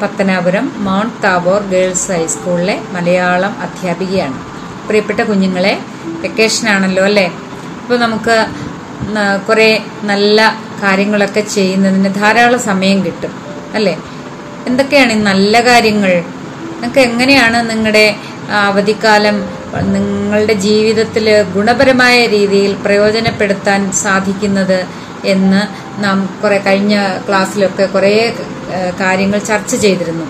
Pathanapuram mount Tabor girls ഹൈസ്കൂളിലെ മലയാളം അധ്യാപികയാണ്. പ്രിയപ്പെട്ട കുഞ്ഞുങ്ങളെ വെക്കേഷൻ ആണല്ലോ അല്ലേ? അപ്പോൾ നമുക്ക് കുറേ നല്ല കാര്യങ്ങളൊക്കെ ചെയ്യുന്നതിന് ധാരാളം സമയം കിട്ടും അല്ലേ? എന്തൊക്കെയാണ് ഈ നല്ല കാര്യങ്ങൾ? നിങ്ങൾക്ക് എങ്ങനെയാണ് നിങ്ങളുടെ അവധിക്കാലം നിങ്ങളുടെ ജീവിതത്തിൽ ഗുണപരമായ രീതിയിൽ പ്രയോജനപ്പെടുത്താൻ സാധിക്കുന്നത് എന്ന് നാം കുറെ കഴിഞ്ഞ ക്ലാസ്സിലൊക്കെ കുറേ കാര്യങ്ങൾ ചർച്ച ചെയ്തിരുന്നു.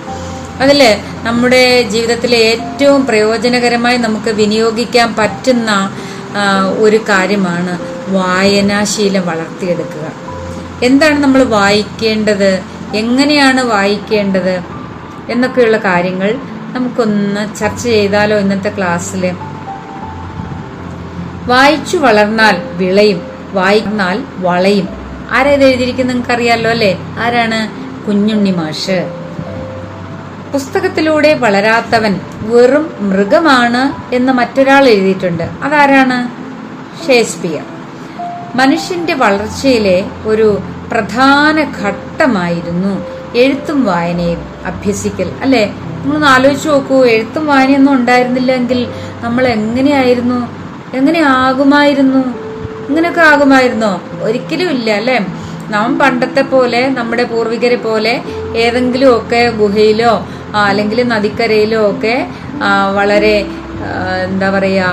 അതിൽ നമ്മുടെ ജീവിതത്തിലെ ഏറ്റവും പ്രയോജനകരമായി നമുക്ക് വിനിയോഗിക്കാൻ പറ്റുന്ന ഒരു കാര്യമാണ് വായനാശീലം വളർത്തിയെടുക്കുക. എന്താണ് നമ്മൾ വായിക്കേണ്ടത്? എങ്ങനെയാണ് വായിക്കേണ്ടത്? എന്നൊക്കെയുള്ള കാര്യങ്ങൾ നമുക്കൊന്ന് ചർച്ച ചെയ്താലോ ഇന്നത്തെ ക്ലാസ്സിൽ വായിച്ചു വളർന്നാൽ വിളയും വായിക്കുന്നാൽ വളയും. ആരാ ഇത് എഴുതിയിരിക്കുന്നത് നിങ്ങൾക്ക് അറിയാലോ അല്ലേ? ആരാണ്? കുഞ്ഞുണ്ണി മാഷ്. പുസ്തകത്തിലൂടെ വളരാത്തവൻ വെറും മൃഗമാണ് എന്ന് മറ്റൊരാൾ എഴുതിയിട്ടുണ്ട്. അതാരാണ്? ഷേക്സ്പിയർ. മനുഷ്യന്റെ വളർച്ചയിലെ ഒരു പ്രധാന ഘട്ടമായിരുന്നു എഴുത്തും വായനയും അഭ്യസിക്കൽ. അല്ലെ? നിങ്ങളൊന്ന് ആലോചിച്ച് നോക്കൂ എഴുത്തും വായനയൊന്നും ഉണ്ടായിരുന്നില്ലെങ്കിൽ നമ്മൾ എങ്ങനെയായിരുന്നു എങ്ങനെ ആകുമായിരുന്നു ഇങ്ങനെയൊക്കെ ആകുമായിരുന്നോ? ഒരിക്കലും ഇല്ല അല്ലെ? നാം പണ്ടത്തെ പോലെ നമ്മുടെ പൂർവികരെ പോലെ ഏതെങ്കിലും ഒക്കെ ഗുഹയിലോ അല്ലെങ്കിൽ നദിക്കരയിലോ ഒക്കെ വളരെ എന്താ പറയാ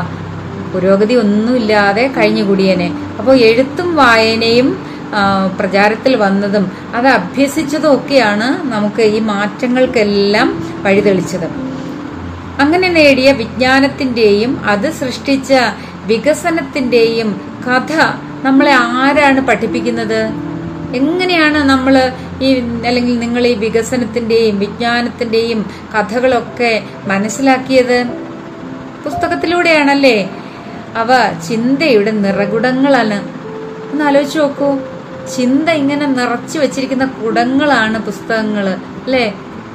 പുരോഗതി ഒന്നുമില്ലാതെ കഴിഞ്ഞുകൂടിയനെ അപ്പോൾ എഴുത്തും വായനയും പ്രചാരത്തിൽ വന്നതും അത് അഭ്യസിച്ചതും ഒക്കെയാണ് നമുക്ക് ഈ മാറ്റങ്ങൾക്കെല്ലാം വഴിതെളിച്ചത്. അങ്ങനെ നേടിയ വിജ്ഞാനത്തിന്റെയും അത് സൃഷ്ടിച്ച വികസനത്തിന്റെയും കഥ നമ്മളെ ആരാണ് പഠിപ്പിക്കുന്നത്? എങ്ങനെയാണ് നമ്മൾ ഈ അല്ലെങ്കിൽ നിങ്ങൾ ഈ വികസനത്തിന്റെയും വിജ്ഞാനത്തിന്റെയും കഥകളൊക്കെ മനസ്സിലാക്കിയത്? പുസ്തകത്തിലൂടെയാണല്ലേ? അവ ചിന്തയുടെ നിറകുടങ്ങളാണ്. ഒന്ന് ആലോചിച്ച് നോക്കൂ. ചിന്ത ഇങ്ങനെ നിറച്ചു വെച്ചിരിക്കുന്ന കുടങ്ങളാണ് പുസ്തകങ്ങൾ അല്ലേ?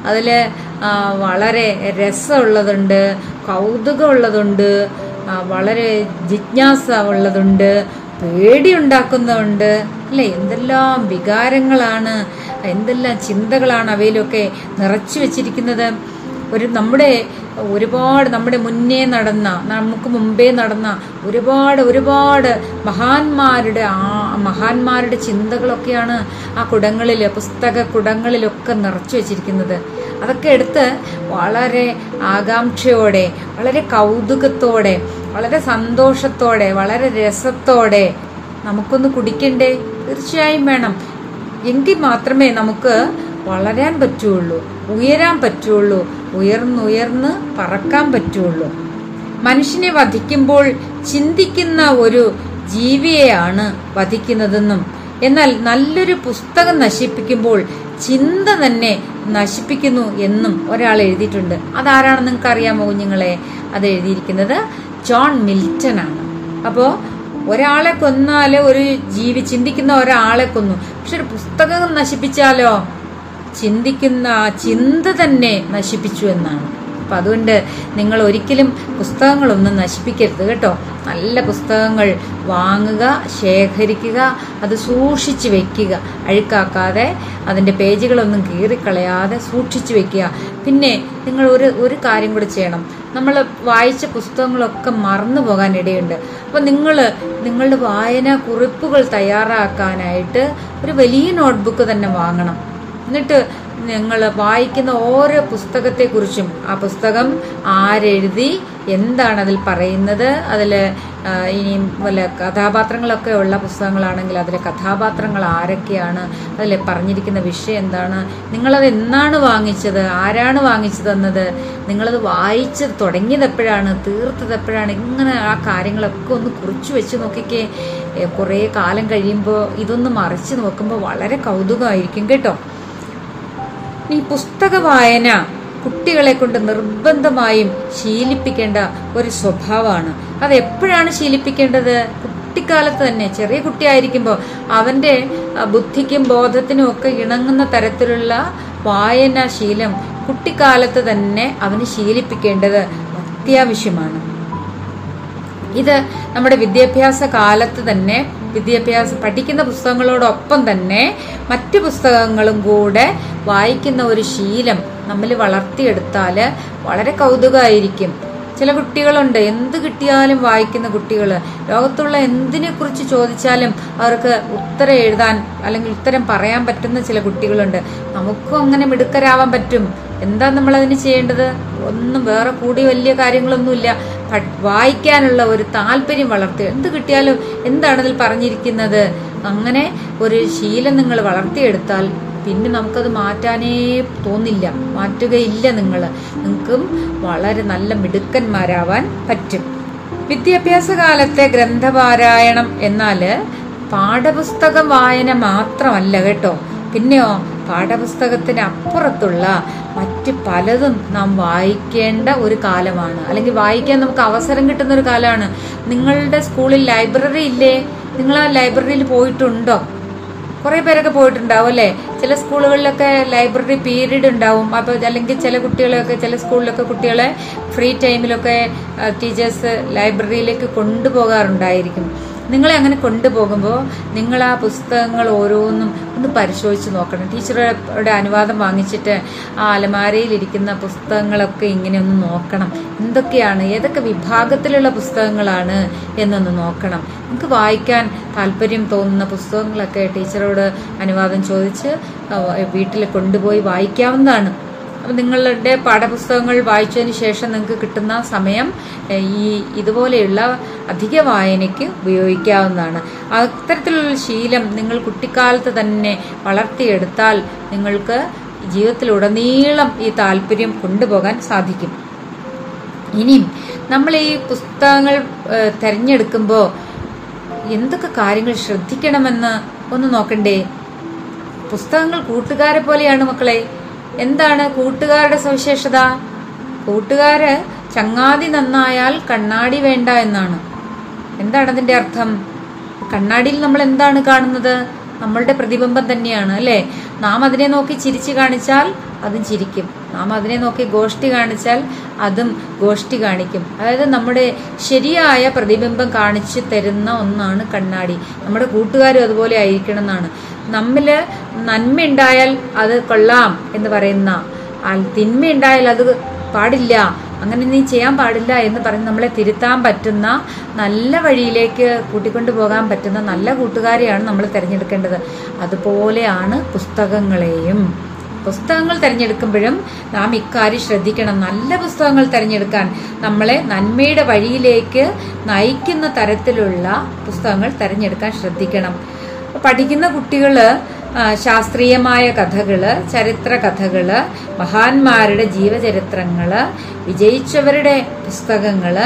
അതിൽ വളരെ രസമുള്ളതുണ്ട് കൗതുകമുള്ളതുണ്ട് വളരെ ജിജ്ഞാസ ഉള്ളതുണ്ട് പേടിയുണ്ടാക്കുന്നതുണ്ട് അല്ലെ? എന്തെല്ലാം വികാരങ്ങളാണ് എന്തെല്ലാം ചിന്തകളാണ് അവയിലൊക്കെ നിറച്ചു വെച്ചിരിക്കുന്നത്? ഒരു നമ്മുടെ ഒരുപാട് നമ്മുടെ മുന്നേ നടന്ന നമുക്ക് മുമ്പേ നടന്ന ഒരുപാട് ഒരുപാട് മഹാന്മാരുടെ ആ മഹാന്മാരുടെ ചിന്തകളൊക്കെയാണ് ആ കുടങ്ങളിൽ പുസ്തക കുടങ്ങളിലൊക്കെ നിറച്ചു വെച്ചിരിക്കുന്നത്. അതൊക്കെ എടുത്ത് വളരെ ആകാംക്ഷയോടെ വളരെ കൗതുകത്തോടെ വളരെ സന്തോഷത്തോടെ വളരെ രസത്തോടെ നമുക്കൊന്ന് കുടിക്കണ്ടേ? തീർച്ചയായും വേണം. എങ്കിൽ മാത്രമേ നമുക്ക് വളരാൻ പറ്റുള്ളൂ ഉയരാൻ പറ്റുള്ളൂ ഉയർന്നുയർന്ന് പറക്കാൻ പറ്റുള്ളൂ. മനുഷ്യനെ വധിക്കുമ്പോൾ ചിന്തിക്കുന്ന ഒരു ജീവിയെയാണ് വധിക്കുന്നതെന്നും എന്നാൽ നല്ലൊരു പുസ്തകം നശിപ്പിക്കുമ്പോൾ ചിന്ത തന്നെ നശിപ്പിക്കുന്നു എന്നും ഒരാൾ എഴുതിയിട്ടുണ്ട്. അതാരാണെന്ന് നിങ്ങൾക്ക് അറിയാമോ കുഞ്ഞുങ്ങളെ? അത് എഴുതിയിരിക്കുന്നത് ജോൺ മിൽറ്റൺ ആണ് അപ്പോ ഒരാളെ കൊന്നാൽ ഒരു ജീവി ചിന്തിക്കുന്ന ഒരാളെ കൊന്നു. പക്ഷെ ഒരു പുസ്തകം നശിപ്പിച്ചാലോ? ചിന്തിക്കുന്ന ചിന്ത തന്നെ നശിപ്പിച്ചു എന്നാണ്. അപ്പൊ അതുകൊണ്ട് നിങ്ങൾ ഒരിക്കലും പുസ്തകങ്ങളൊന്നും നശിപ്പിക്കരുത് കേട്ടോ. നല്ല പുസ്തകങ്ങൾ വാങ്ങുക ശേഖരിക്കുക അത് സൂക്ഷിച്ച് വെക്കുക. അഴുക്കാക്കാതെ അതിന്റെ പേജുകളൊന്നും കീറിക്കളയാതെ സൂക്ഷിച്ചു വെക്കുക. പിന്നെ നിങ്ങൾ ഒരു ഒരു കാര്യം കൂടി ചെയ്യണം. നമ്മൾ വായിച്ച പുസ്തകങ്ങളൊക്കെ മറന്നു പോകാൻ ഇടയുണ്ട്. അപ്പൊ നിങ്ങൾ നിങ്ങളുടെ വായന കുറിപ്പുകൾ തയ്യാറാക്കാനായിട്ട് ഒരു വലിയ നോട്ട്ബുക്ക് തന്നെ വാങ്ങണം. എന്നിട്ട് നിങ്ങൾ വായിക്കുന്ന ഓരോ പുസ്തകത്തെക്കുറിച്ചും ആ പുസ്തകം ആരെഴുതി എന്താണ് അതിൽ പറയുന്നത് അതിൽ ഇനിയും വല്ല കഥാപാത്രങ്ങളൊക്കെ ഉള്ള പുസ്തകങ്ങളാണെങ്കിൽ അതിലെ കഥാപാത്രങ്ങൾ ആരൊക്കെയാണ് അതിൽ പറഞ്ഞിരിക്കുന്ന വിഷയം എന്താണ് നിങ്ങളത് എന്നാണ് വാങ്ങിച്ചത് ആരാണ് വാങ്ങിച്ചു തന്നത് നിങ്ങളത് വായിച്ച് തുടങ്ങിയത് എപ്പോഴാണ് തീർത്തത് എപ്പോഴാണ് ഇങ്ങനെ ആ കാര്യങ്ങളൊക്കെ ഒന്ന് കുറിച്ചു വെച്ച് നോക്കിക്കേ. കുറേ കാലം കഴിയുമ്പോൾ ഇതൊന്ന് മറിച്ച് നോക്കുമ്പോൾ വളരെ കൗതുകമായിരിക്കും കേട്ടോ. ഈ പുസ്തക വായന കുട്ടികളെ കൊണ്ട് നിർബന്ധമായും ശീലിപ്പിക്കേണ്ട ഒരു സ്വഭാവമാണ്. അത് എപ്പോഴാണ് ശീലിപ്പിക്കേണ്ടത്? കുട്ടിക്കാലത്ത് തന്നെ. ചെറിയ കുട്ടിയായിരിക്കുമ്പോൾ അവന്റെ ബുദ്ധിക്കും ബോധത്തിനും ഒക്കെ ഇണങ്ങുന്ന തരത്തിലുള്ള വായനാശീലം കുട്ടിക്കാലത്ത് തന്നെ അവന് ശീലിപ്പിക്കേണ്ടത് അത്യാവശ്യമാണ്. ഇത് നമ്മുടെ വിദ്യാഭ്യാസ കാലത്ത് തന്നെ വിദ്യാഭ്യാസം പഠിക്കുന്ന പുസ്തകങ്ങളോടൊപ്പം തന്നെ മറ്റു പുസ്തകങ്ങളും കൂടെ വായിക്കുന്ന ഒരു ശീലം നമ്മൾ വളർത്തിയെടുത്താൽ വളരെ കൗതുകമായിരിക്കും. ചില കുട്ടികളുണ്ട്. എന്ത് കിട്ടിയാലും വായിക്കുന്ന കുട്ടികൾ. ലോകത്തുള്ള എന്തിനെ കുറിച്ച് ചോദിച്ചാലും അവർക്ക് ഉത്തരം എഴുതാൻ അല്ലെങ്കിൽ ഉത്തരം പറയാൻ പറ്റുന്ന ചില കുട്ടികളുണ്ട്. നമുക്കും അങ്ങനെ മിടുക്കരാവാൻ പറ്റും. എന്താ നമ്മൾ അതിന് ചെയ്യേണ്ടത്? ഒന്നും വേറെ കൂടി വലിയ കാര്യങ്ങളൊന്നുമില്ല. വായിക്കാനുള്ള ഒരു താല്പര്യം വളർത്തുക എന്ത് കിട്ടിയാലും എന്താണ് അതിൽ പറഞ്ഞിരിക്കുന്നത്? അങ്ങനെ ഒരു ശീലം നിങ്ങൾ വളർത്തിയെടുത്താൽ പിന്നെ നമുക്കത് മാറ്റാനേ തോന്നില്ല. മാറ്റുകയില്ല നിങ്ങൾ നിങ്ങൾക്കും വളരെ നല്ല മിടുക്കന്മാരാവാൻ പറ്റും. വിദ്യാഭ്യാസ കാലത്തെ ഗ്രന്ഥപാരായണം എന്നാൽ പാഠപുസ്തകം വായന മാത്രമല്ല കേട്ടോ. പിന്നെയോ പാഠപുസ്തകത്തിന് അപ്പുറത്തുള്ള മറ്റ് പലതും നാം വായിക്കേണ്ട ഒരു കാലമാണ്. അല്ലെങ്കിൽ വായിക്കാൻ നമുക്ക് അവസരം കിട്ടുന്ന ഒരു കാലമാണ്. നിങ്ങളുടെ സ്കൂളിൽ ലൈബ്രറി ഇല്ലേ? നിങ്ങൾ ആ ലൈബ്രറിയിൽ പോയിട്ടുണ്ടോ? കുറെ പേരൊക്കെ പോയിട്ടുണ്ടാവും അല്ലേ? ചില സ്കൂളുകളിലൊക്കെ ലൈബ്രറി പീരീഡ് ഉണ്ടാവും. അപ്പോൾ അല്ലെങ്കിൽ ചില കുട്ടികളെയൊക്കെ ചില സ്കൂളിലൊക്കെ കുട്ടികളെ ഫ്രീ ടൈമിലൊക്കെ ടീച്ചേഴ്സ് ലൈബ്രറിയിലേക്ക് കൊണ്ടുപോകാറുണ്ടായിരിക്കും. നിങ്ങളെ അങ്ങനെ കൊണ്ടുപോകുമ്പോൾ നിങ്ങൾ ആ പുസ്തകങ്ങൾ ഓരോന്നും ഒന്ന് പരിശോധിച്ച് നോക്കണം. ടീച്ചറുടെ അനുവാദം വാങ്ങിച്ചിട്ട് ആ അലമാരയിലിരിക്കുന്ന പുസ്തകങ്ങളൊക്കെ ഇങ്ങനെ ഒന്ന് നോക്കണം. എന്തൊക്കെയാണ് ഏതൊക്കെ വിഭാഗത്തിലുള്ള പുസ്തകങ്ങളാണ് എന്നൊന്ന് നോക്കണം. നിങ്ങൾക്ക് വായിക്കാൻ താല്പര്യം തോന്നുന്ന പുസ്തകങ്ങളൊക്കെ ടീച്ചറോട് അനുവാദം ചോദിച്ച് വീട്ടിൽ കൊണ്ടുപോയി വായിക്കാവുന്നതാണ്. നിങ്ങളുടെ പാഠപുസ്തകങ്ങൾ വായിച്ചതിന് ശേഷം നിങ്ങൾക്ക് കിട്ടുന്ന സമയം ഈ ഇതുപോലെയുള്ള അധിക വായനയ്ക്ക് ഉപയോഗിക്കാവുന്നതാണ്. അത്തരത്തിലുള്ള ശീലം നിങ്ങൾ കുട്ടിക്കാലത്ത് തന്നെ വളർത്തിയെടുത്താൽ നിങ്ങൾക്ക് ജീവിതത്തിലുടനീളം ഈ താല്പര്യം കൊണ്ടുപോകാൻ സാധിക്കും. ഇനിയും നമ്മൾ ഈ പുസ്തകങ്ങൾ തെരഞ്ഞെടുക്കുമ്പോൾ എന്തൊക്കെ കാര്യങ്ങൾ ശ്രദ്ധിക്കണമെന്ന് ഒന്ന് നോക്കണ്ടേ? പുസ്തകങ്ങൾ കൂട്ടുകാരെ പോലെയാണ് മക്കളെ. എന്താണ് കൂട്ടുകാരുടെ സവിശേഷത? കൂട്ടുകാര് ചങ്ങാതി നന്നായാൽ കണ്ണാടി വേണ്ട എന്നാണ്. എന്താണ് അതിന്റെ അർത്ഥം? കണ്ണാടിയിൽ നമ്മൾ എന്താണ് കാണുന്നത്? നമ്മളുടെ പ്രതിബിംബം തന്നെയാണ് അല്ലെ? നാം അതിനെ നോക്കി ചിരിച്ചു കാണിച്ചാൽ അതും ചിരിക്കും. നാം അതിനെ നോക്കി ഗോഷ്ടി കാണിച്ചാൽ അതും ഗോഷ്ടി കാണിക്കും. അതായത് നമ്മുടെ ശരിയായ പ്രതിബിംബം കാണിച്ചു തരുന്ന ഒന്നാണ് കണ്ണാടി. നമ്മുടെ കൂട്ടുകാരും അതുപോലെ ആയിരിക്കണം എന്നാണ് നമ്മിൽ നന്മയുണ്ടായാൽ അത് കൊള്ളാം എന്ന് പറയുന്ന തിന്മ ഉണ്ടായാൽ അത് പാടില്ല അങ്ങനെ നീ ചെയ്യാൻ പാടില്ല എന്ന് പറഞ്ഞ് നമ്മളെ തിരുത്താൻ പറ്റുന്ന നല്ല വഴിയിലേക്ക് കൂട്ടിക്കൊണ്ടു പോകാൻ പറ്റുന്ന നല്ല കൂട്ടുകാരെയാണ് നമ്മൾ തിരഞ്ഞെടുക്കേണ്ടത്. അതുപോലെയാണ് പുസ്തകങ്ങളെയും. പുസ്തകങ്ങൾ തിരഞ്ഞെടുക്കുമ്പോഴും നാം ഇക്കാര്യം ശ്രദ്ധിക്കണം. നല്ല പുസ്തകങ്ങൾ തിരഞ്ഞെടുക്കാൻ നമ്മളെ നന്മയുടെ വഴിയിലേക്ക് നയിക്കുന്ന തരത്തിലുള്ള പുസ്തകങ്ങൾ തിരഞ്ഞെടുക്കാൻ ശ്രദ്ധിക്കണം. പഠിക്കുന്ന കുട്ടികൾ ശാസ്ത്രീയമായ കഥകൾ ചരിത്ര കഥകൾ മഹാന്മാരുടെ ജീവചരിത്രങ്ങൾ വിജയിച്ചവരുടെ പുസ്തകങ്ങൾ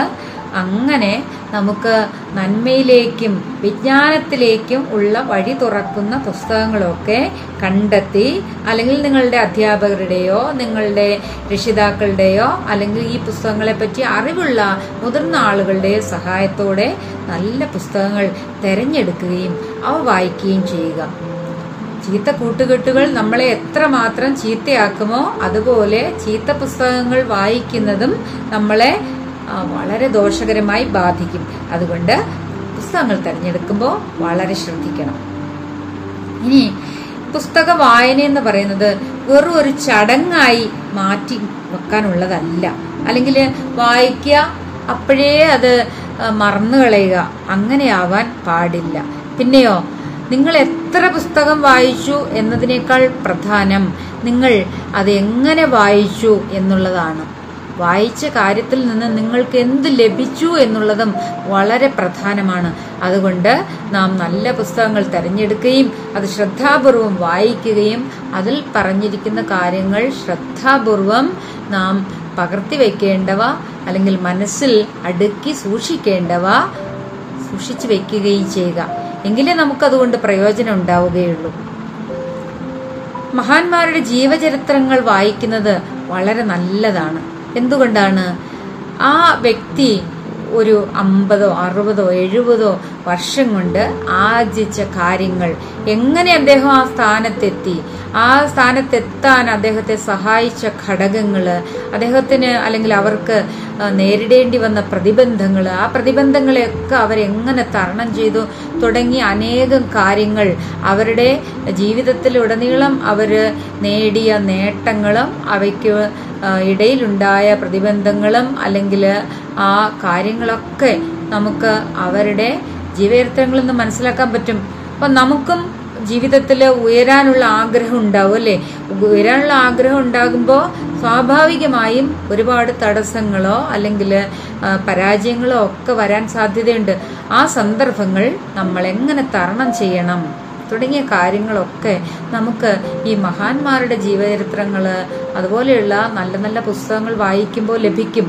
അങ്ങനെ നമുക്ക് നന്മയിലേക്കും വിജ്ഞാനത്തിലേക്കും ഉള്ള വഴി തുറക്കുന്ന പുസ്തകങ്ങളൊക്കെ കണ്ടെത്തി അല്ലെങ്കിൽ നിങ്ങളുടെ അധ്യാപകരുടെയോ നിങ്ങളുടെ രക്ഷിതാക്കളുടെയോ അല്ലെങ്കിൽ ഈ പുസ്തകങ്ങളെ പറ്റി അറിവുള്ള മുതിർന്ന ആളുകളുടെയോ സഹായത്തോടെ നല്ല പുസ്തകങ്ങൾ തിരഞ്ഞെടുക്കുകയും അവ വായിക്കുകയും ചെയ്യുക. ചീത്ത കൂട്ടുകെട്ടുകൾ നമ്മളെ എത്രമാത്രം ചീത്തയാക്കുമോ അതുപോലെ ചീത്ത പുസ്തകങ്ങൾ വായിക്കുന്നതും നമ്മളെ വളരെ ദോഷകരമായി ബാധിക്കും. അതുകൊണ്ട് പുസ്തകങ്ങൾ തിരഞ്ഞെടുക്കുമ്പോൾ വളരെ ശ്രദ്ധിക്കണം. ഇനി പുസ്തക വായന എന്ന് പറയുന്നത് വെറും ഒരു ചടങ്ങായി മാറ്റി വെക്കാനുള്ളതല്ല. അല്ലെങ്കിൽ വായിക്കുക അപ്പോഴേ അത് മറന്നു കളയുക അങ്ങനെയാവാൻ പാടില്ല. പിന്നെയോ നിങ്ങൾ എത്ര പുസ്തകം വായിച്ചു എന്നതിനേക്കാൾ പ്രധാനം നിങ്ങൾ അത് എങ്ങനെ വായിച്ചു എന്നുള്ളതാണ്. വായിച്ച കാര്യത്തിൽ നിന്ന് നിങ്ങൾക്ക് എന്ത് ലഭിച്ചു എന്നുള്ളതും വളരെ പ്രധാനമാണ്. അതുകൊണ്ട് നാം നല്ല പുസ്തകങ്ങൾ തിരഞ്ഞെടുക്കുകയും അത് ശ്രദ്ധാപൂർവം വായിക്കുകയും അതിൽ പറഞ്ഞിരിക്കുന്ന കാര്യങ്ങൾ ശ്രദ്ധാപൂർവം നാം പകർത്തി വയ്ക്കേണ്ടവ അല്ലെങ്കിൽ മനസ്സിൽ അടുക്കി സൂക്ഷിക്കേണ്ടവ സൂക്ഷിച്ചു വയ്ക്കുകയും ചെയ്യുക. എങ്കിലേ നമുക്കതുകൊണ്ട് പ്രയോജനം ഉണ്ടാവുകയുള്ളൂ. മഹാന്മാരുടെ ജീവചരിത്രങ്ങൾ വായിക്കുന്നത് വളരെ നല്ലതാണ്. എന്തുകൊണ്ടാണ് ആ വ്യക്തി ഒരു അമ്പതോ അറുപതോ എഴുപതോ വർഷം കൊണ്ട് ആർജിച്ച കാര്യങ്ങൾ. എങ്ങനെ അദ്ദേഹം ആ സ്ഥാനത്തെത്തി? ആ സ്ഥാനത്തെത്താൻ അദ്ദേഹത്തെ സഹായിച്ച ഘടകങ്ങൾ അദ്ദേഹത്തിന് അല്ലെങ്കിൽ അവർക്ക് നേരിടേണ്ടി വന്ന പ്രതിബന്ധങ്ങൾ ആ പ്രതിബന്ധങ്ങളെയൊക്കെ അവരെങ്ങനെ തരണം ചെയ്തു? തുടങ്ങി അനേകം കാര്യങ്ങൾ അവരുടെ ജീവിതത്തിലുടനീളം അവർ നേടിയ നേട്ടങ്ങളും അവയ്ക്ക് ഇടയിലുണ്ടായ പ്രതിബന്ധങ്ങളും അല്ലെങ്കിൽ ആ കാര്യങ്ങളൊക്കെ നമുക്ക് അവരുടെ ജീവചരിത്രങ്ങളിൽ നിന്ന് മനസ്സിലാക്കാൻ പറ്റും. അപ്പൊ നമുക്കും ജീവിതത്തിൽ ഉയരാനുള്ള ആഗ്രഹം ഉണ്ടാവും അല്ലേ? ഉയരാനുള്ള ആഗ്രഹം ഉണ്ടാകുമ്പോൾ സ്വാഭാവികമായും ഒരുപാട് തടസ്സങ്ങളോ അല്ലെങ്കിൽ പരാജയങ്ങളോ ഒക്കെ വരാൻ സാധ്യതയുണ്ട്. ആ സന്ദർഭങ്ങൾ നമ്മൾ എങ്ങനെ തരണം ചെയ്യണം? തുടങ്ങിയ കാര്യങ്ങളൊക്കെ നമുക്ക് ഈ മഹാന്മാരുടെ ജീവചരിത്രങ്ങൾ അതുപോലെയുള്ള നല്ല നല്ല പുസ്തകങ്ങൾ വായിക്കുമ്പോൾ ലഭിക്കും.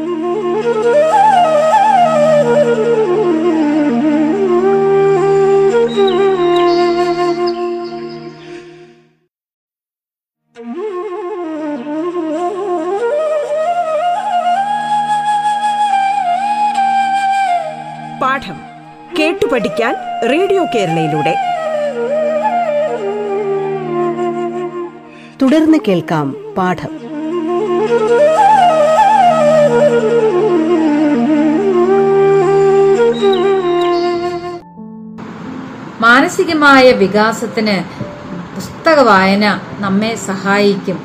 റേഡിയോ കേരളയിലൂടെ. തുടർന്ന് കേൾക്കാം പാഠം. മാനസികമായ വികാസത്തിന് പുസ്തക വായന നമ്മെ സഹായിക്കും.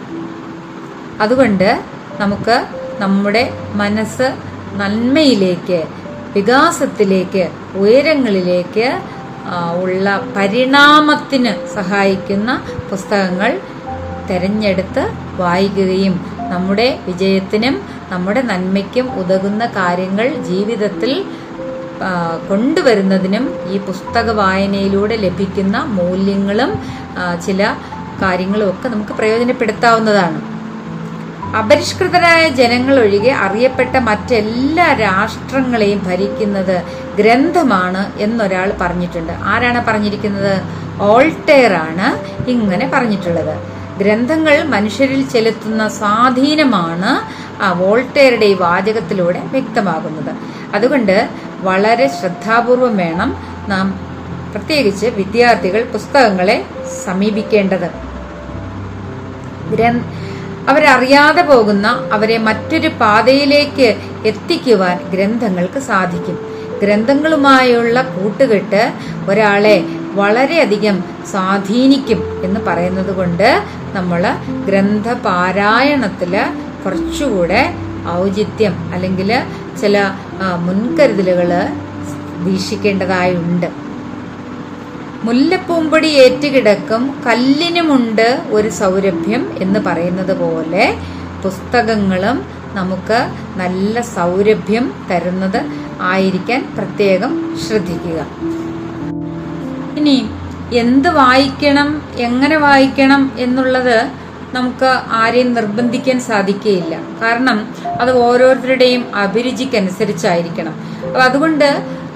അതുകൊണ്ട് നമുക്ക് നമ്മുടെ മനസ്സ് നന്മയിലേക്ക് വികാസത്തിലേക്ക് ഉയരങ്ങളിലേക്ക് ഉള്ള പരിണാമത്തിന് സഹായിക്കുന്ന പുസ്തകങ്ങൾ തിരഞ്ഞെടുത്ത് വായിക്കുകയും നമ്മുടെ വിജയത്തിനും നമ്മുടെ നന്മയ്ക്കും ഉതകുന്ന കാര്യങ്ങൾ ജീവിതത്തിൽ കൊണ്ടുവരുന്നതിനും ഈ പുസ്തക വായനയിലൂടെ ലഭിക്കുന്ന മൂല്യങ്ങളും ചില കാര്യങ്ങളും ഒക്കെ നമുക്ക് പ്രയോജനപ്പെടുത്താവുന്നതാണ്. അപരിഷ്കൃതരായ ജനങ്ങൾ ഒഴികെ അറിയപ്പെട്ട മറ്റെല്ലാ രാഷ്ട്രങ്ങളെയും ഭരിക്കുന്നത് ഗ്രന്ഥമാണ് എന്നൊരാൾ പറഞ്ഞിട്ടുണ്ട്. ആരാണ് പറഞ്ഞിരിക്കുന്നത്? ഓൾട്ടെയർ ആണ് ഇങ്ങനെ പറഞ്ഞിട്ടുള്ളത്. ഗ്രന്ഥങ്ങൾ മനുഷ്യരിൽ ചെലുത്തുന്ന സ്വാധീനമാണ് ആ വോൾട്ടെയറുടെ ഈ വാചകത്തിലൂടെ വ്യക്തമാകുന്നത്. അതുകൊണ്ട് വളരെ ശ്രദ്ധാപൂർവം വേണം നാം പ്രത്യേകിച്ച് വിദ്യാർത്ഥികൾ പുസ്തകങ്ങളെ സമീപിക്കേണ്ടത്. ഗ്രന്ഥ അവരറിയാതെ പോകുന്ന അവരെ മറ്റൊരു പാതയിലേക്ക് എത്തിക്കുവാൻ ഗ്രന്ഥങ്ങൾക്ക് സാധിക്കും. ഗ്രന്ഥങ്ങളുമായുള്ള കൂട്ടുകെട്ട് ഒരാളെ വളരെയധികം സ്വാധീനിക്കും എന്ന് പറയുന്നത് കൊണ്ട് നമ്മൾ ഗ്രന്ഥപാരായണത്തിൽ കുറച്ചുകൂടെ ഔചിത്യം അല്ലെങ്കിൽ ചില മുൻകരുതലുകൾ വീക്ഷിക്കേണ്ടതായുണ്ട്. മുല്ലപ്പൂമ്പൊടി ഏറ്റുകിടക്കും കല്ലിനുമുണ്ട് ഒരു സൗരഭ്യം എന്ന് പറയുന്നത് പോലെ പുസ്തകങ്ങളും നമുക്ക് നല്ല സൗരഭ്യം തരുന്നത് ആയിരിക്കാൻ പ്രത്യേകം ശ്രദ്ധിക്കുക. ഇനി എന്ത് വായിക്കണം എങ്ങനെ വായിക്കണം എന്നുള്ളത് നമുക്ക് ആരെയും നിർബന്ധിക്കാൻ സാധിക്കുകയില്ല കാരണം അത് ഓരോരുത്തരുടെയും അഭിരുചിക്കനുസരിച്ചായിരിക്കണം. അപ്പൊ അതുകൊണ്ട്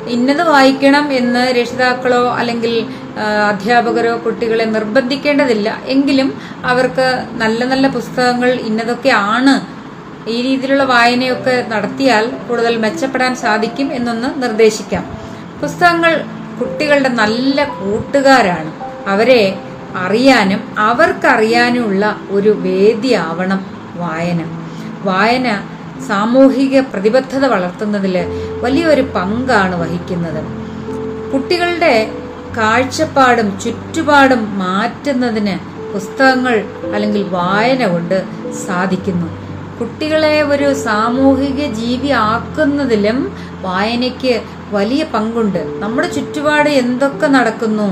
ഇന്നത് വായിക്കണം എന്ന് രക്ഷിതാക്കളോ അല്ലെങ്കിൽ അധ്യാപകരോ കുട്ടികളെ നിർബന്ധിക്കേണ്ടതില്ല. എങ്കിലും അവർക്ക് നല്ല നല്ല പുസ്തകങ്ങൾ ഇന്നതൊക്കെ ആണ്. ഈ രീതിയിലുള്ള വായനയൊക്കെ നടത്തിയാൽ കൂടുതൽ മെച്ചപ്പെടാൻ സാധിക്കും എന്നൊന്ന് നിർദ്ദേശിക്കാം. പുസ്തകങ്ങൾ കുട്ടികളുടെ നല്ല കൂട്ടുകാരാണ്. അവരെ അറിയാനും അവർക്കറിയാനുമുള്ള ഒരു വേദിയാവണം വായന. വായന സാമൂഹിക പ്രതിബദ്ധത വളർത്തുന്നതിൽ വലിയൊരു പങ്കാണ് വഹിക്കുന്നത്. കുട്ടികളുടെ കാഴ്ചപ്പാടും ചുറ്റുപാടും മാറ്റുന്നതിന് പുസ്തകങ്ങൾ അല്ലെങ്കിൽ വായന കൊണ്ട് സാധിക്കുന്നു. കുട്ടികളെ ഒരു സാമൂഹിക ജീവി ആക്കുന്നതിലും വായനയ്ക്ക് വലിയ പങ്കുണ്ട്. നമ്മുടെ ചുറ്റുപാട് എന്തൊക്കെ നടക്കുന്നു?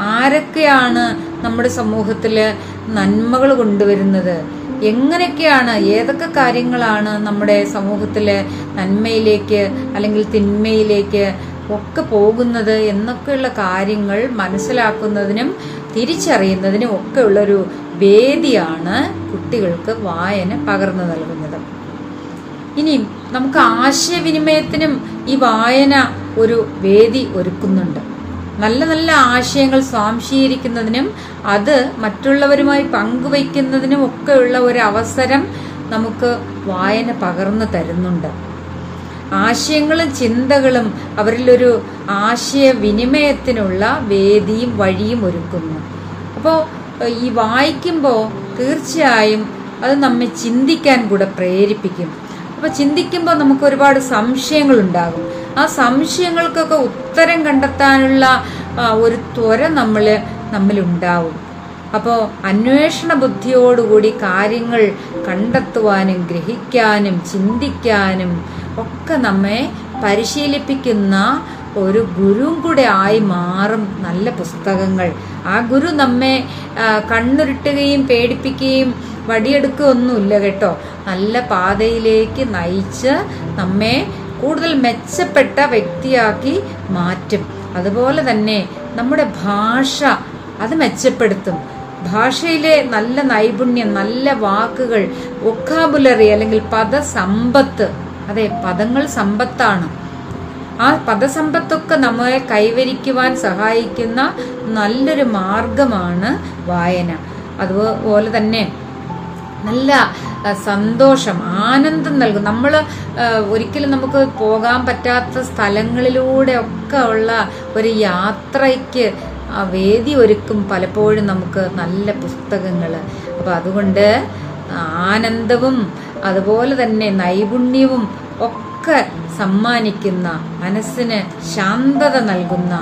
ആരൊക്കെയാണ് നമ്മുടെ സമൂഹത്തിൽ നന്മകൾ കൊണ്ടുവരുന്നത്? എങ്ങനെയൊക്കെയാണ് ഏതൊക്കെ കാര്യങ്ങളാണ് നമ്മുടെ സമൂഹത്തിലെ നന്മയിലേക്ക് അല്ലെങ്കിൽ തിന്മയിലേക്ക് ഒക്കെ പോകുന്നത് എന്നൊക്കെയുള്ള കാര്യങ്ങൾ മനസ്സിലാക്കുന്നതിനും തിരിച്ചറിയുന്നതിനും ഒക്കെ ഉള്ളൊരു വേദിയാണ് കുട്ടികൾക്ക് വായന പകർന്നു നൽകുന്നത്. ഇനി നമുക്ക് ആശയവിനിമയത്തിനും ഈ വായന ഒരു വേദി ഒരുക്കുന്നുണ്ട്. നല്ല നല്ല ആശയങ്ങൾ സ്വാംശീകരിക്കുന്നതിനും അത് മറ്റുള്ളവരുമായി പങ്കുവയ്ക്കുന്നതിനും ഒക്കെയുള്ള ഒരു അവസരം നമുക്ക് വായന പകർന്നു തരുന്നുണ്ട്. ആശയങ്ങളും ചിന്തകളും അവരിലൊരു ആശയവിനിമയത്തിനുള്ള വേദിയും വഴിയും ഒരുക്കുന്നു. അപ്പോൾ ഈ വായിക്കുമ്പോൾ തീർച്ചയായും അത് നമ്മെ ചിന്തിക്കാൻ കൂടെ പ്രേരിപ്പിക്കും. അപ്പോൾ ചിന്തിക്കുമ്പോൾ നമുക്ക് ഒരുപാട് സംശയങ്ങൾ ഉണ്ടാകും ആ സംശയങ്ങൾക്കൊക്കെ ഉത്തരം കണ്ടെത്താനുള്ള ഒരു ത്വര നമ്മൾ നമ്മിലുണ്ടാവും അപ്പോൾ അന്വേഷണ ബുദ്ധിയോടുകൂടി കാര്യങ്ങൾ കണ്ടെത്തുവാനും ഗ്രഹിക്കാനും ചിന്തിക്കാനും ഒക്കെ നമ്മെ പരിശീലിപ്പിക്കുന്ന ഒരു ഗുരുവും കൂടെ ആയി മാറും നല്ല പുസ്തകങ്ങൾ. ആ ഗുരു നമ്മെ കണ്ണുരുട്ടുകയും പേടിപ്പിക്കുകയും വടിയെടുക്കുകയൊന്നുമില്ല കേട്ടോ. നല്ല പാതയിലേക്ക് നയിച്ച് നമ്മെ കൂടുതൽ മെച്ചപ്പെട്ട വ്യക്തിയാക്കി മാറ്റും. അതുപോലെ തന്നെ നമ്മുടെ ഭാഷ അത് മെച്ചപ്പെടുത്തും. ഭാഷയിലെ നല്ല നൈപുണ്യം നല്ല വാക്കുകൾ വൊക്കാബുലറി അല്ലെങ്കിൽ പദസമ്പത്ത് അതെ പദങ്ങൾ സമ്പത്താണ്. ആ പദസമ്പത്തൊക്കെ നമ്മളെ കൈവരിക്കുവാൻ സഹായിക്കുന്ന നല്ലൊരു മാർഗമാണ് വായന. അതുപോലെ തന്നെ നല്ല സന്തോഷം ആനന്ദം നൽകും. നമ്മൾ ഒരിക്കലും നമുക്ക് പോകാൻ പറ്റാത്ത സ്ഥലങ്ങളിലൂടെ ഒക്കെ ഉള്ള ഒരു യാത്രയ്ക്ക് വേദി ഒരുക്കും പലപ്പോഴും നമുക്ക് നല്ല പുസ്തകങ്ങൾ അപ്പോൾ അതുകൊണ്ട് ആനന്ദവും അതുപോലെ തന്നെ നൈപുണ്യവും ഒക്കെ സമ്മാനിക്കുന്ന മനസ്സിന് ശാന്തത നൽകുന്ന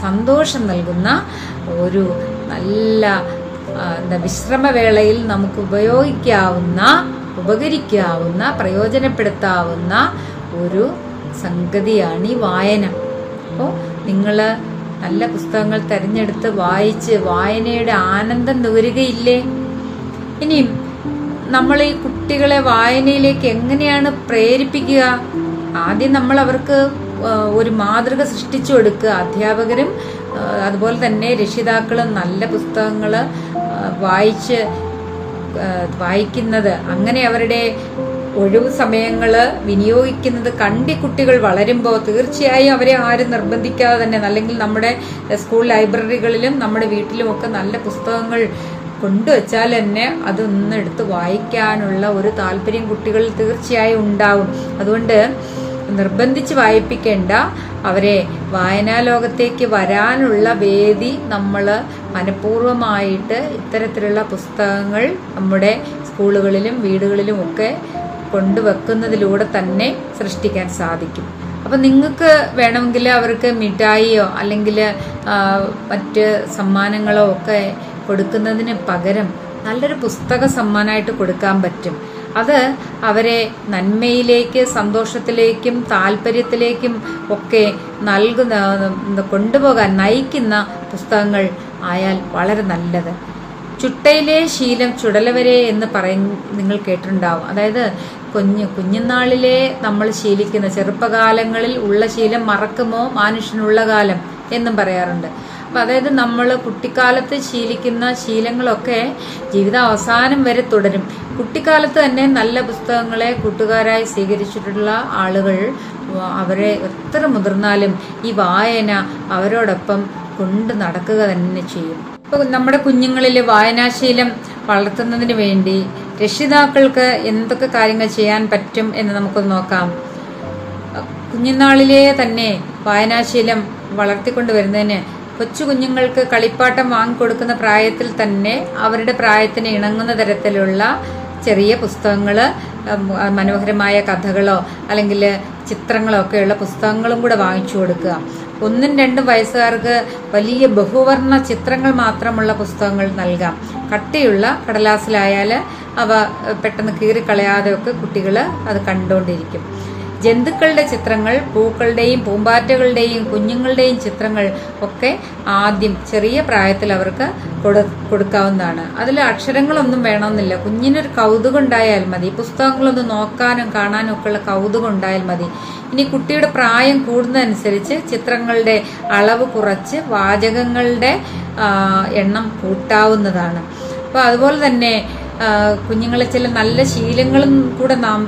സന്തോഷം നൽകുന്ന ഒരു നല്ല എന്താ വിശ്രമവേളയിൽ നമുക്ക് ഉപയോഗിക്കാവുന്ന ഉപകരിക്കാവുന്ന പ്രയോജനപ്പെടുത്താവുന്ന ഒരു സംഗതിയാണ് ഈ വായന. അപ്പോൾ നിങ്ങൾ നല്ല പുസ്തകങ്ങൾ തിരഞ്ഞെടുത്ത് വായിച്ച് വായനയുടെ ആനന്ദം നുകരുകയില്ലേ ഇനിയും നമ്മൾ ഈ കുട്ടികളെ വായനയിലേക്ക് എങ്ങനെയാണ് പ്രേരിപ്പിക്കുക? ആദ്യം നമ്മൾ അവർക്ക് ഒരു മാതൃക സൃഷ്ടിച്ചു കൊടുക്കുക. അധ്യാപകരും അതുപോലെ തന്നെ രക്ഷിതാക്കളും നല്ല പുസ്തകങ്ങൾ വായിച്ച് വായിക്കുന്നത്. അങ്ങനെ അവരുടെ ഒഴിവ് സമയങ്ങൾ വിനിയോഗിക്കുന്നത് കണ്ടി കുട്ടികൾ വളരുമ്പോൾ തീർച്ചയായും അവരെ ആരും നിർബന്ധിക്കാതെ തന്നെ അല്ലെങ്കിൽ നമ്മുടെ സ്കൂൾ ലൈബ്രറികളിലും നമ്മുടെ വീട്ടിലുമൊക്കെ നല്ല പുസ്തകങ്ങൾ കൊണ്ടുവച്ചാൽ തന്നെ അതൊന്ന് എടുത്ത് വായിക്കാനുള്ള ഒരു താല്പര്യം കുട്ടികളിൽ തീർച്ചയായും ഉണ്ടാവും. അതുകൊണ്ട് നിർബന്ധിച്ച് വായിപ്പിക്കേണ്ട. അവരെ വായനാ ലോകത്തേക്ക് വരാനുള്ള വേദി നമ്മൾ മനഃപൂർവമായിട്ട് ഇത്തരത്തിലുള്ള പുസ്തകങ്ങൾ നമ്മുടെ സ്കൂളുകളിലും വീടുകളിലും ഒക്കെ കൊണ്ടുവെക്കുന്നതിലൂടെ തന്നെ സൃഷ്ടിക്കാൻ സാധിക്കും. അപ്പം നിങ്ങൾക്ക് വേണമെങ്കിൽ അവർക്ക് മിഠായിയോ അല്ലെങ്കിൽ മറ്റ് സമ്മാനങ്ങളോ ഒക്കെ കൊടുക്കുന്നതിന് പകരം നല്ലൊരു പുസ്തക സമ്മാനമായിട്ട് കൊടുക്കാൻ പറ്റും. അത് അവരെ നന്മയിലേക്ക് സന്തോഷത്തിലേക്കും താല്പര്യത്തിലേക്കും ഒക്കെ നൽകുന്ന കൊണ്ടുപോകാൻ നയിക്കുന്ന പുസ്തകങ്ങൾ ആയാൽ വളരെ നല്ലത്. ചുട്ടയിലെ ശീലം ചുടലവരെ എന്ന് പറയ നിങ്ങൾ കേട്ടിട്ടുണ്ടാവും. അതായത് കുഞ്ഞു കുഞ്ഞുനാളിലെ നമ്മൾ ശീലിക്കുന്ന ചെറുപ്പകാലങ്ങളിൽ ഉള്ള ശീലം മറക്കുമോ? മനുഷ്യനുള്ള കാലം എന്നും പറയാറുണ്ട്. അപ്പൊ അതായത് നമ്മൾ കുട്ടിക്കാലത്ത് ശീലിക്കുന്ന ശീലങ്ങളൊക്കെ ജീവിത അവസാനം വരെ തുടരും. കുട്ടിക്കാലത്ത് തന്നെ നല്ല പുസ്തകങ്ങളെ കൂട്ടുകാരായി സ്വീകരിച്ചിട്ടുള്ള ആളുകൾ അവരെ എത്ര മുതിർന്നാലും ഈ വായന അവരോടൊപ്പം കൊണ്ട് നടക്കുക തന്നെ ചെയ്യും. ഇപ്പൊ നമ്മുടെ കുഞ്ഞുങ്ങളിൽ വായനാശീലം വളർത്തുന്നതിന് വേണ്ടി രക്ഷിതാക്കൾക്ക് എന്തൊക്കെ കാര്യങ്ങൾ ചെയ്യാൻ പറ്റും എന്ന് നമുക്കൊന്ന് നോക്കാം. കുഞ്ഞുനാളിലെ തന്നെ വായനാശീലം വളർത്തിക്കൊണ്ടു വരുന്നതിന് കൊച്ചു കുഞ്ഞുങ്ങൾക്ക് കളിപ്പാട്ടം വാങ്ങിക്കൊടുക്കുന്ന പ്രായത്തിൽ തന്നെ അവരുടെ പ്രായത്തിന് ഇണങ്ങുന്ന തരത്തിലുള്ള ചെറിയ പുസ്തകങ്ങൾ മനോഹരമായ കഥകളോ അല്ലെങ്കിൽ ചിത്രങ്ങളോ ഒക്കെയുള്ള പുസ്തകങ്ങളും കൂടെ വാങ്ങിച്ചു കൊടുക്കുക. ഒന്നും രണ്ടും വയസ്സുകാർക്ക് വലിയ ബഹുവർണ ചിത്രങ്ങൾ മാത്രമുള്ള പുസ്തകങ്ങൾ നൽകാം. കട്ടിയുള്ള കടലാസിലായാൽ അവ പെട്ടെന്ന് കീറിക്കളയാതെയൊക്കെ കുട്ടികൾ അത് കണ്ടുകൊണ്ടിരിക്കും ജന്തുക്കളുടെ ചിത്രങ്ങൾ പൂക്കളുടെയും പൂമ്പാറ്റകളുടെയും കുഞ്ഞുങ്ങളുടെയും ചിത്രങ്ങൾ ഒക്കെ ആദ്യം ചെറിയ പ്രായത്തിൽ അവർക്ക് കൊടുക്കാവുന്നതാണ്. അതിൽ അക്ഷരങ്ങളൊന്നും വേണമെന്നില്ല. കുഞ്ഞിനൊരു കൗതുകം ഉണ്ടായാൽ മതി. പുസ്തകങ്ങളൊന്ന് നോക്കാനും കാണാനും ഒക്കെയുള്ള കൗതുകം ഉണ്ടായാൽ മതി. ഇനി കുട്ടിയുടെ പ്രായം കൂടുന്നതനുസരിച്ച് ചിത്രങ്ങളുടെ അളവ് കുറച്ച് വാചകങ്ങളുടെ എണ്ണം കൂട്ടാവുന്നതാണ്. അപ്പോൾ അതുപോലെ തന്നെ കുഞ്ഞുങ്ങളെ ചില നല്ല ശീലങ്ങളും കൂടെ നാം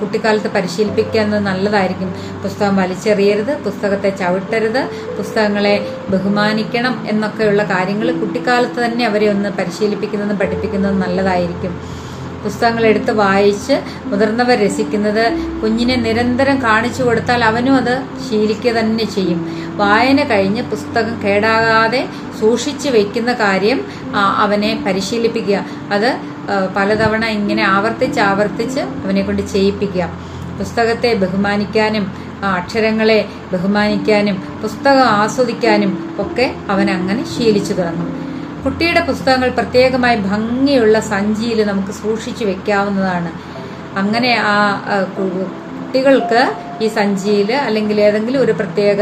കുട്ടിക്കാലത്ത് പരിശീലിപ്പിക്കുന്നത് നല്ലതായിരിക്കും. പുസ്തകം വലിച്ചെറിയരുത് പുസ്തകത്തെ ചവിട്ടരുത് പുസ്തകങ്ങളെ ബഹുമാനിക്കണം എന്നൊക്കെയുള്ള കാര്യങ്ങൾ കുട്ടിക്കാലത്ത് തന്നെ അവരെ ഒന്ന് പരിശീലിപ്പിക്കുന്നതും പഠിപ്പിക്കുന്നതും നല്ലതായിരിക്കും. പുസ്തകങ്ങൾ എടുത്ത് വായിച്ച് മുതിർന്നവർ രസിക്കുന്നത് കുഞ്ഞിനെ നിരന്തരം കാണിച്ചു കൊടുത്താൽ അവനും അത് ശീലിക്കുക തന്നെ ചെയ്യും. വായന കഴിഞ്ഞ് പുസ്തകം കേടാകാതെ സൂക്ഷിച്ചു വയ്ക്കുന്ന കാര്യം അവനെ പരിശീലിപ്പിക്കുക. അത് പലതവണ ഇങ്ങനെ ആവർത്തിച്ച് ആവർത്തിച്ച് അവനെ കൊണ്ട് ചെയ്യിപ്പിക്കുക. പുസ്തകത്തെ ബഹുമാനിക്കാനും അക്ഷരങ്ങളെ ബഹുമാനിക്കാനും പുസ്തകം ആസ്വദിക്കാനും ഒക്കെ അവൻ അങ്ങനെ ശീലിച്ചു തുടങ്ങും. കുട്ടിയുടെ പുസ്തകങ്ങൾ പ്രത്യേകമായി ഭംഗിയുള്ള സഞ്ചിയിൽ നമുക്ക് സൂക്ഷിച്ചു വെക്കാവുന്നതാണ്. അങ്ങനെ ആ കുട്ടികൾക്ക് ഈ സഞ്ചിയിൽ അല്ലെങ്കിൽ ഏതെങ്കിലും ഒരു പ്രത്യേക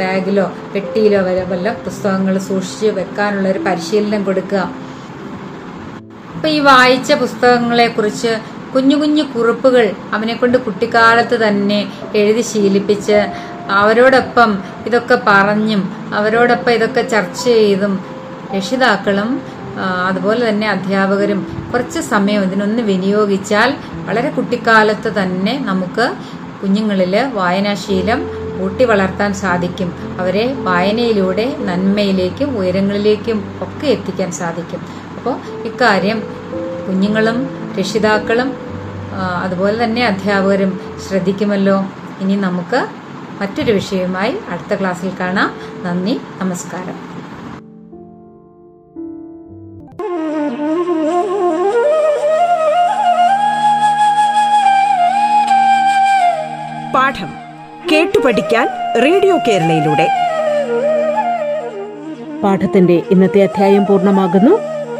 ബാഗിലോ പെട്ടിയിലോ വല്ല പുസ്തകങ്ങൾ സൂക്ഷിച്ച് വെക്കാനുള്ള ഒരു പരിശീലനം കൊടുക്കുക. അപ്പൊ ഈ വായിച്ച പുസ്തകങ്ങളെ കുറിച്ച് കുഞ്ഞു കുഞ്ഞു കുറിപ്പുകൾ അവനെ കൊണ്ട് കുട്ടിക്കാലത്ത് തന്നെ എഴുതി ശീലിപ്പിച്ച് അവരോടൊപ്പം ഇതൊക്കെ പറഞ്ഞും അവരോടൊപ്പം ഇതൊക്കെ ചർച്ച ചെയ്തും രക്ഷിതാക്കളും അതുപോലെ തന്നെ അധ്യാപകരും കുറച്ച് സമയം ഇതിനൊന്ന് വിനിയോഗിച്ചാൽ വളരെ കുട്ടിക്കാലത്ത് തന്നെ നമുക്ക് കുഞ്ഞുങ്ങളിൽ വായനാശീലം ഊട്ടി വളർത്താൻ സാധിക്കും. അവരെ വായനയിലൂടെ നന്മയിലേക്കും ഉയരങ്ങളിലേക്കും ഒക്കെ എത്തിക്കാൻ സാധിക്കും. അപ്പോൾ ഇക്കാര്യം കുഞ്ഞുങ്ങളും രക്ഷിതാക്കളും അതുപോലെ തന്നെ അധ്യാപകരും ശ്രദ്ധിക്കുമല്ലോ. ഇനി നമുക്ക് മറ്റൊരു വിഷയവുമായി അടുത്ത ക്ലാസ്സിൽ കാണാം. നന്ദി നമസ്കാരം. പാഠം കേട്ടു പഠിക്കാൻ റേഡിയോ കേരളയിലൂടെ. പാഠത്തിന്റെ ഇന്നത്തെ അധ്യായം പൂർണമാകുന്നു.